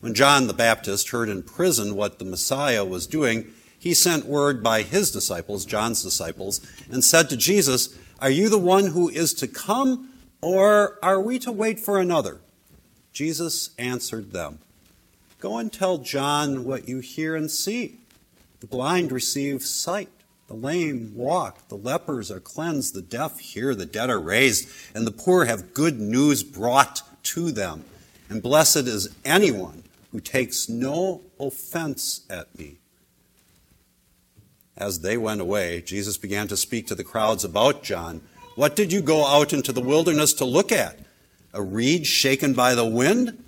When John the Baptist heard in prison what the Messiah was doing, he sent word by his disciples, John's disciples, and said to Jesus, Are you the one who is to come, or are we to wait for another? Jesus answered them, Go and tell John what you hear and see. The blind receive sight, the lame walk, the lepers are cleansed, the deaf hear, the dead are raised, and the poor have good news brought to them. And blessed is anyone who takes no offense at me. As they went away, Jesus began to speak to the crowds about John. What did you go out into the wilderness to look at? A reed shaken by the wind?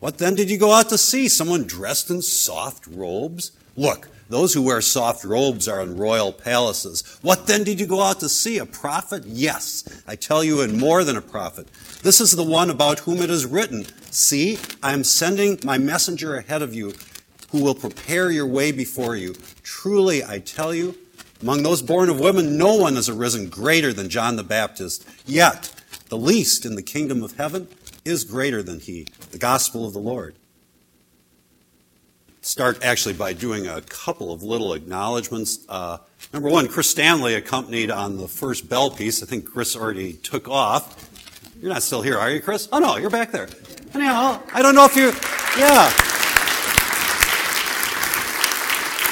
What then did you go out to see? Someone dressed in soft robes? Look, those who wear soft robes are in royal palaces. What then did you go out to see? A prophet? Yes, I tell you, and more than a prophet. This is the one about whom it is written See, I am sending my messenger ahead of you who will prepare your way before you. Truly, I tell you, among those born of women, no one has arisen greater than John the Baptist. Yet, the least in the kingdom of heaven is greater than he. The gospel of the Lord. Start actually by doing a couple of little acknowledgments. Uh, number one, Chris Stanley accompanied on the first bell piece. I think Chris already took off. You're not still here, are you, Chris? Oh, no, you're back there. Anyhow, I don't know if you, yeah.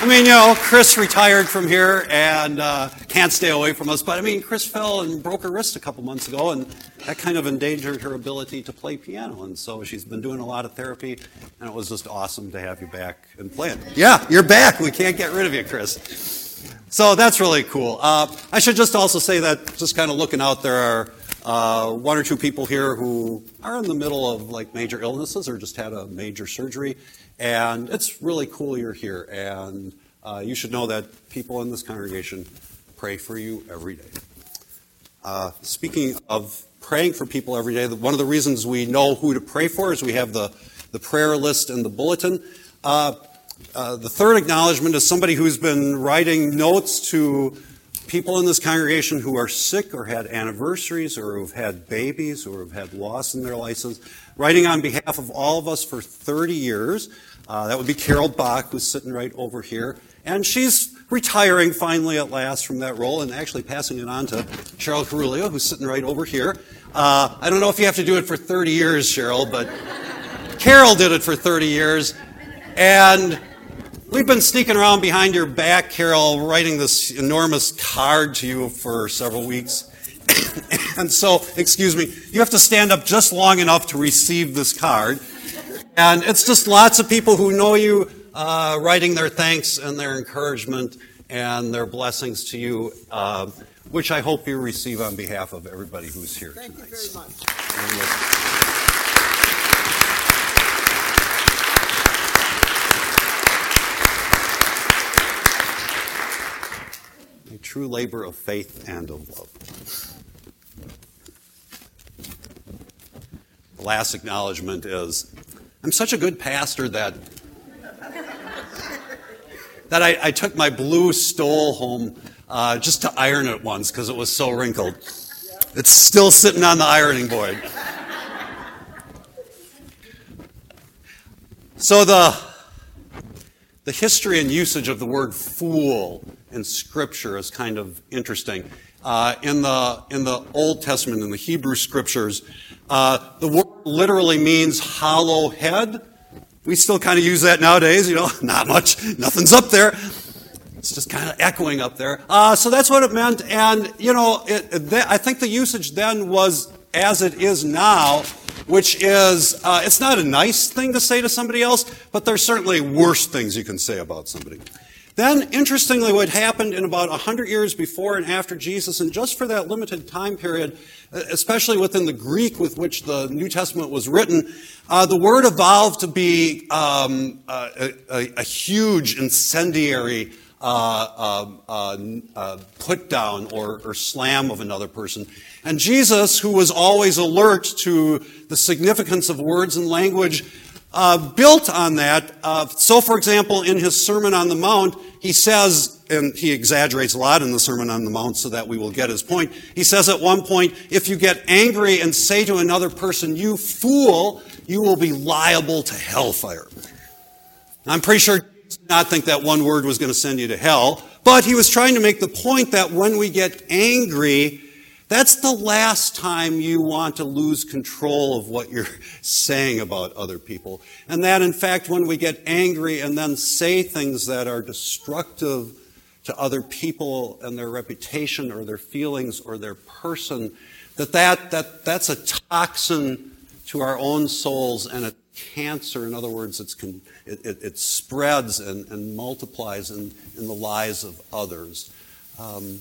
I mean, you know, Chris retired from here and uh, can't stay away from us. But I mean, Chris fell and broke her wrist a couple months ago, and that kind of endangered her ability to play piano. And so she's been doing a lot of therapy, and it was just awesome to have you back and playing. Yeah, you're back. We can't get rid of you, Chris. So that's really cool. Uh, I should just also say that, just kind of looking out, there are uh, one or two people here who are in the middle of like major illnesses or just had a major surgery. And it's really cool you're here. And uh, you should know that people in this congregation pray for you every day. Uh, speaking of praying for people every day, one of the reasons we know who to pray for is we have the, the prayer list in the bulletin. Uh, uh the third acknowledgement is somebody who's been writing notes to people in this congregation who are sick or had anniversaries or who've had babies or have had loss in their license, writing on behalf of all of us for 30 years. Uh, that would be Carol Bach, who's sitting right over here. And she's retiring finally at last from that role and actually passing it on to Cheryl Carulio, who's sitting right over here. Uh, I don't know if you have to do it for 30 years, Cheryl, but Carol did it for 30 years. And we've been sneaking around behind your back, Carol, writing this enormous card to you for several weeks. and so, excuse me, you have to stand up just long enough to receive this card. And it's just lots of people who know you uh, writing their thanks and their encouragement and their blessings to you, uh, which I hope you receive on behalf of everybody who's here Thank tonight. you very much. A true labor of faith and of love. The last acknowledgement is I'm such a good pastor that that I, I took my blue stole home uh, just to iron it once because it was so wrinkled. It's still sitting on the ironing board. So the the history and usage of the word fool in Scripture is kind of interesting. Uh, in the in the Old Testament, in the Hebrew Scriptures, uh, the word literally means hollow head we still kind of use that nowadays, you know, not much, nothing's up there. It's just kind of echoing up there. Uh, so that's what it meant. And, you know, it, I think the usage then was as it is now, which is, uh, it's not a nice thing to say to somebody else, but there's certainly worse things you can say about somebody. Then, interestingly, what happened in about 100 years before and after Jesus, and just for that limited time period, especially within the Greek with which the New Testament was written, uh, the word evolved to be um, a, a, a, huge incendiary uh, um, uh, uh, put down or, or, slam of another person. And Jesus, who was always alert to the significance of words and language, uh, built on that. Uh, so, for example, in his Sermon on the Mount, he says, and he exaggerates a lot in the Sermon on the Mount so that we will get his point. He says at one point, if you get angry and say to another person, you fool, you will be liable to hellfire. I'm pretty sure did not think that one word was going to send you to hell, but he was trying to make the point that when we get angry, that's the last time you want to lose control of what you're saying about other people. And that, in fact, when we get angry and then say things that are destructive to other people and their reputation or their feelings or their person, that, that, that that's a toxin to our own souls and a cancer. In other words, it, it, it, spreads and, and multiplies in, in the lives of others. Um,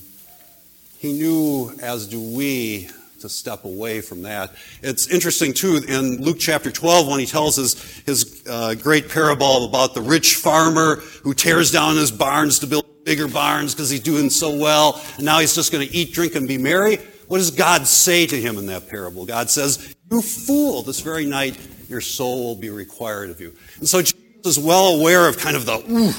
he knew, as do we, to step away from that. It's interesting, too, in Luke chapter 12, when he tells his, his uh, great parable about the rich farmer who tears down his barns to build bigger barns because he's doing so well, and now he's just going to eat, drink, and be merry. What does God say to him in that parable? God says, You fool, this very night your soul will be required of you. And so Jesus is well aware of kind of the ooh,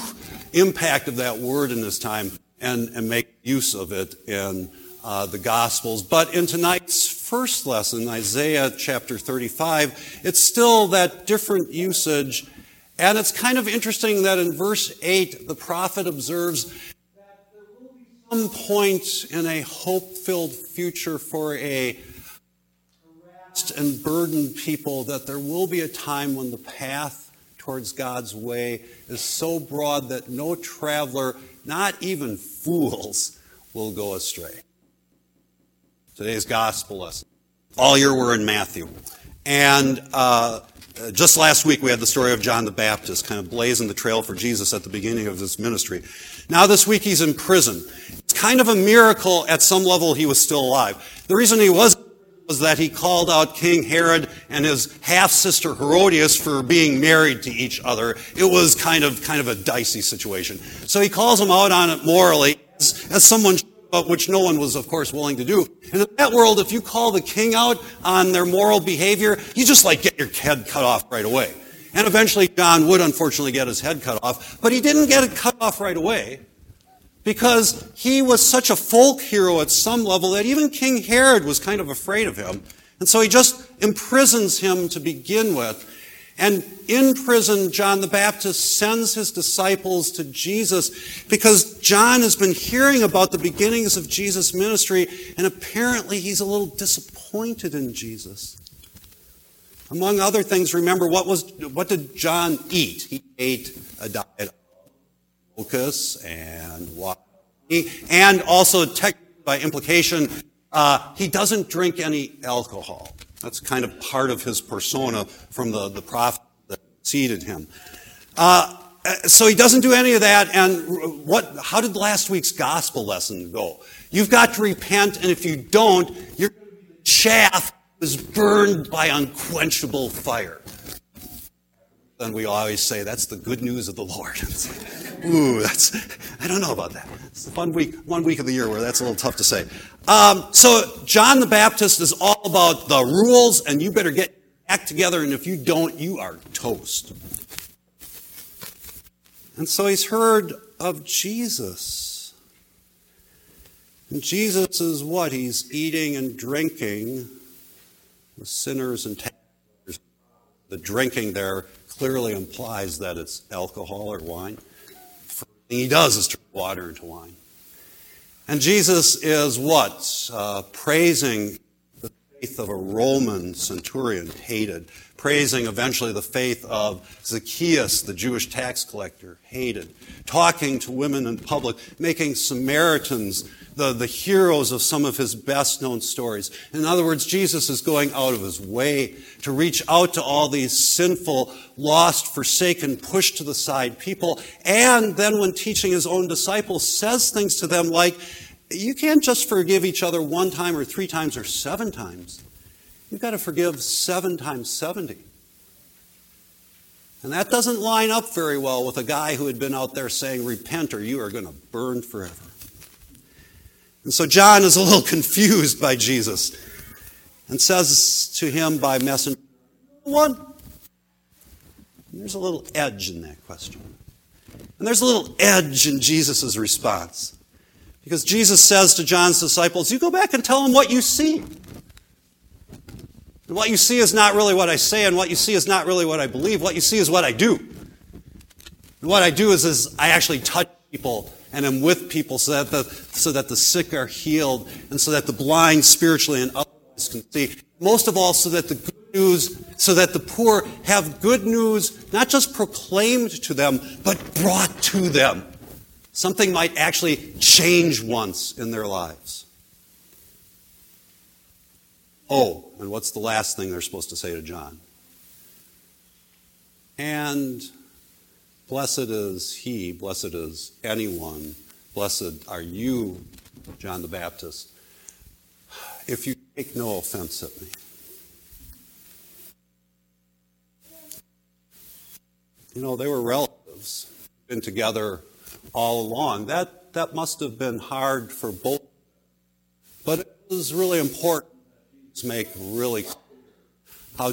impact of that word in this time and, and make use of it in uh, the Gospels. But in tonight's first lesson, Isaiah chapter 35, it's still that different usage. And it's kind of interesting that in verse 8, the prophet observes that there will be some point in a hope filled future for a harassed and burdened people that there will be a time when the path towards God's way is so broad that no traveler, not even fools, will go astray. Today's gospel lesson. All year we're in Matthew. And uh, Uh, just last week we had the story of John the Baptist kind of blazing the trail for Jesus at the beginning of his ministry. Now this week he's in prison. It's kind of a miracle at some level he was still alive. The reason he was was that he called out King Herod and his half sister Herodias for being married to each other. It was kind of kind of a dicey situation. So he calls them out on it morally as, as someone which no one was, of course, willing to do. And in that world, if you call the king out on their moral behavior, you just like get your head cut off right away. And eventually, John would unfortunately get his head cut off, but he didn't get it cut off right away because he was such a folk hero at some level that even King Herod was kind of afraid of him. And so he just imprisons him to begin with. And in prison, John the Baptist sends his disciples to Jesus because John has been hearing about the beginnings of Jesus' ministry, and apparently he's a little disappointed in Jesus. Among other things, remember what was what did John eat? He ate a diet of locusts and water, and also, by implication, uh, he doesn't drink any alcohol. That's kind of part of his persona from the, the prophet that preceded him. Uh, so he doesn't do any of that. And what, how did last week's gospel lesson go? You've got to repent, and if you don't, your chaff is burned by unquenchable fire. Then we always say, that's the good news of the Lord. Ooh, that's, I don't know about that. It's one week, one week of the year where that's a little tough to say. Um, so John the Baptist is all about the rules, and you better get act together, and if you don't, you are toast. And so he's heard of Jesus. And Jesus is what? He's eating and drinking with sinners and taxpayers. The drinking there clearly implies that it's alcohol or wine. First thing he does is turn water into wine. And Jesus is what? Uh, praising faith of a Roman centurion, hated. Praising eventually the faith of Zacchaeus, the Jewish tax collector, hated. Talking to women in public, making Samaritans the, the heroes of some of his best known stories. In other words, Jesus is going out of his way to reach out to all these sinful, lost, forsaken, pushed to the side people. And then when teaching his own disciples, says things to them like, you can't just forgive each other one time or three times or seven times. You've got to forgive seven times 70. And that doesn't line up very well with a guy who had been out there saying, Repent or you are going to burn forever. And so John is a little confused by Jesus and says to him by messenger, One. And there's a little edge in that question. And there's a little edge in Jesus' response. Because Jesus says to John's disciples, You go back and tell them what you see. And what you see is not really what I say, and what you see is not really what I believe. What you see is what I do. And what I do is, is I actually touch people and am with people so that, the, so that the sick are healed and so that the blind spiritually and otherwise can see. Most of all, so that the good news, so that the poor have good news not just proclaimed to them, but brought to them. Something might actually change once in their lives. Oh, and what's the last thing they're supposed to say to John? And blessed is he, blessed is anyone, blessed are you, John the Baptist, if you take no offense at me. You know, they were relatives, been together all along. That, that must have been hard for both. But it was really important to make really how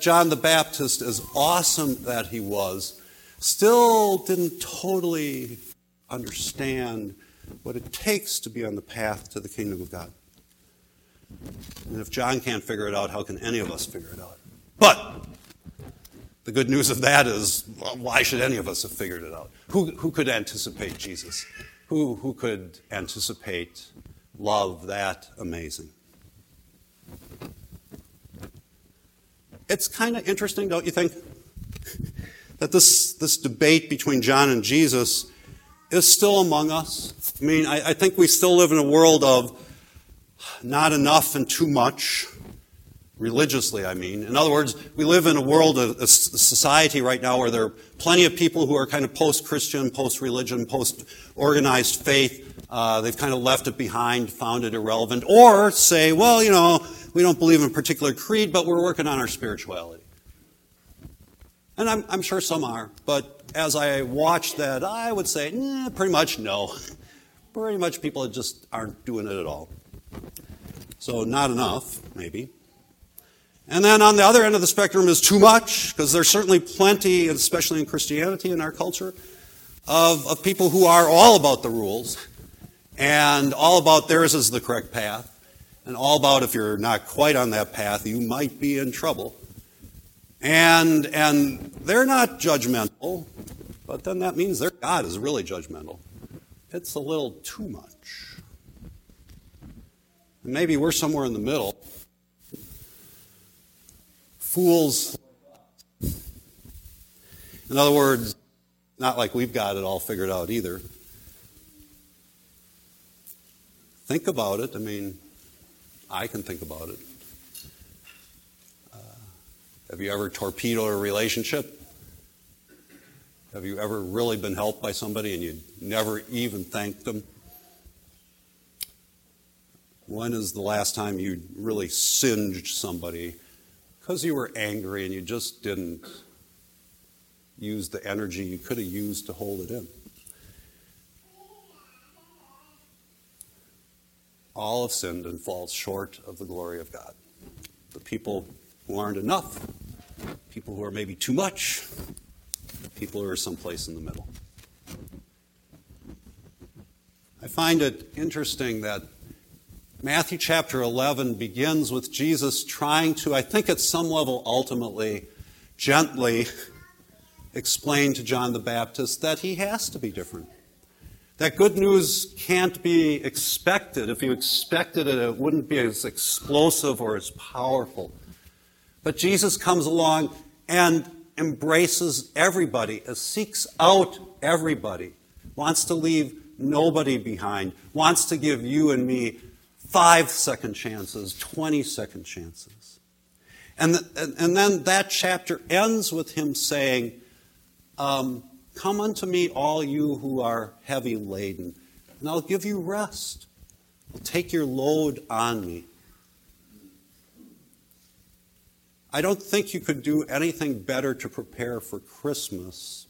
John the Baptist, as awesome that he was, still didn't totally understand what it takes to be on the path to the kingdom of God. And if John can't figure it out, how can any of us figure it out? But the good news of that is, well, why should any of us have figured it out? Who, who could anticipate Jesus? Who, who could anticipate love that amazing? It's kind of interesting, don't you think? that this, this debate between John and Jesus is still among us. I mean, I, I think we still live in a world of not enough and too much religiously, I mean. In other words, we live in a world, a, society right now where there are plenty of people who are kind of post Christian, post religion, post organized faith. Uh, they've kind of left it behind, found it irrelevant, or say, well, you know, we don't believe in a particular creed, but we're working on our spirituality. And I'm, I'm sure some are, but as I watch that, I would say, eh, pretty much no. Pretty much people just aren't doing it at all. So, not enough, maybe. And then on the other end of the spectrum is too much, because there's certainly plenty, especially in Christianity in our culture, of, of people who are all about the rules and all about theirs is the correct path, and all about if you're not quite on that path, you might be in trouble. And, and they're not judgmental, but then that means their God is really judgmental. It's a little too much. And maybe we're somewhere in the middle fools. In other words, not like we've got it all figured out either. Think about it. I mean, I can think about it. Uh, have you ever torpedoed a relationship? Have you ever really been helped by somebody and you never even thanked them? When is the last time you really singed somebody because you were angry and you just didn't use the energy you could have used to hold it in. All have sinned and falls short of the glory of God. The people who aren't enough, people who are maybe too much, people who are someplace in the middle. I find it interesting that Matthew chapter 11 begins with Jesus trying to, I think at some level, ultimately, gently explain to John the Baptist that he has to be different. That good news can't be expected. If you expected it, it wouldn't be as explosive or as powerful. But Jesus comes along and embraces everybody, uh, seeks out everybody, wants to leave nobody behind, wants to give you and me five second chances, 20 second chances. And, the, and then that chapter ends with him saying, um, Come unto me, all you who are heavy laden, and I'll give you rest. I'll take your load on me. I don't think you could do anything better to prepare for Christmas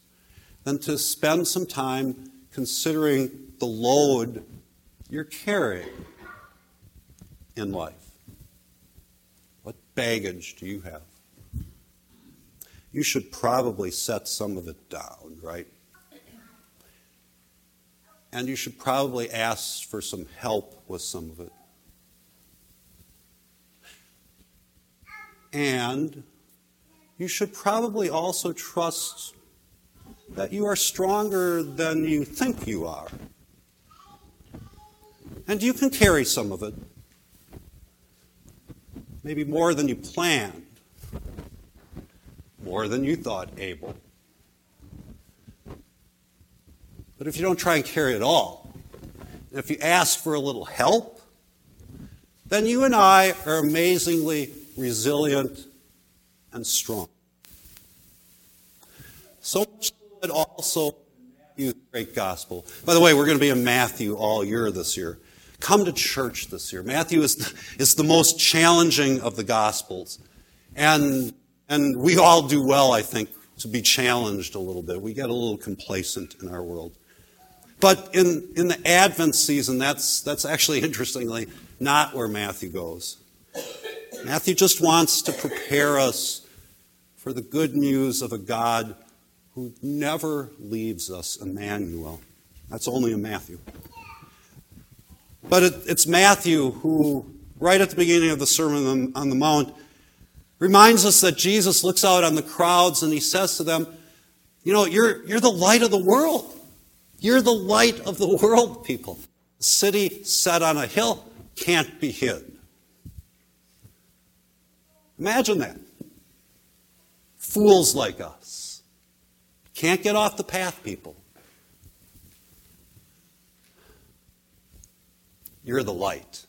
than to spend some time considering the load you're carrying in life? What baggage do you have? you should probably set some of it down, right? And you should probably ask for some help with some of it. And you should probably also trust that you are stronger than you think you are. And you can carry some of it. Maybe more than you planned, more than you thought able. But if you don't try and carry it all, if you ask for a little help, then you and I are amazingly resilient and strong. So much good also Matthew's great gospel. By the way, we're going to be in Matthew all year this year. Come to church this year. Matthew is the, is the most challenging of the gospels. And, and we all do well, I think, to be challenged a little bit. We get a little complacent in our world. But in, in the Advent season, that's, that's actually, interestingly, not where Matthew goes. Matthew just wants to prepare us for the good news of a God who never leaves us, Emmanuel. That's only in Matthew. But it, it's Matthew who, right at the beginning of the Sermon on, on the Mount, reminds us that Jesus looks out on the crowds and he says to them, You know, you're, you're the light of the world. You're the light of the world, people. A city set on a hill can't be hid. Imagine that. Fools like us. Can't get off the path, people. You're the light.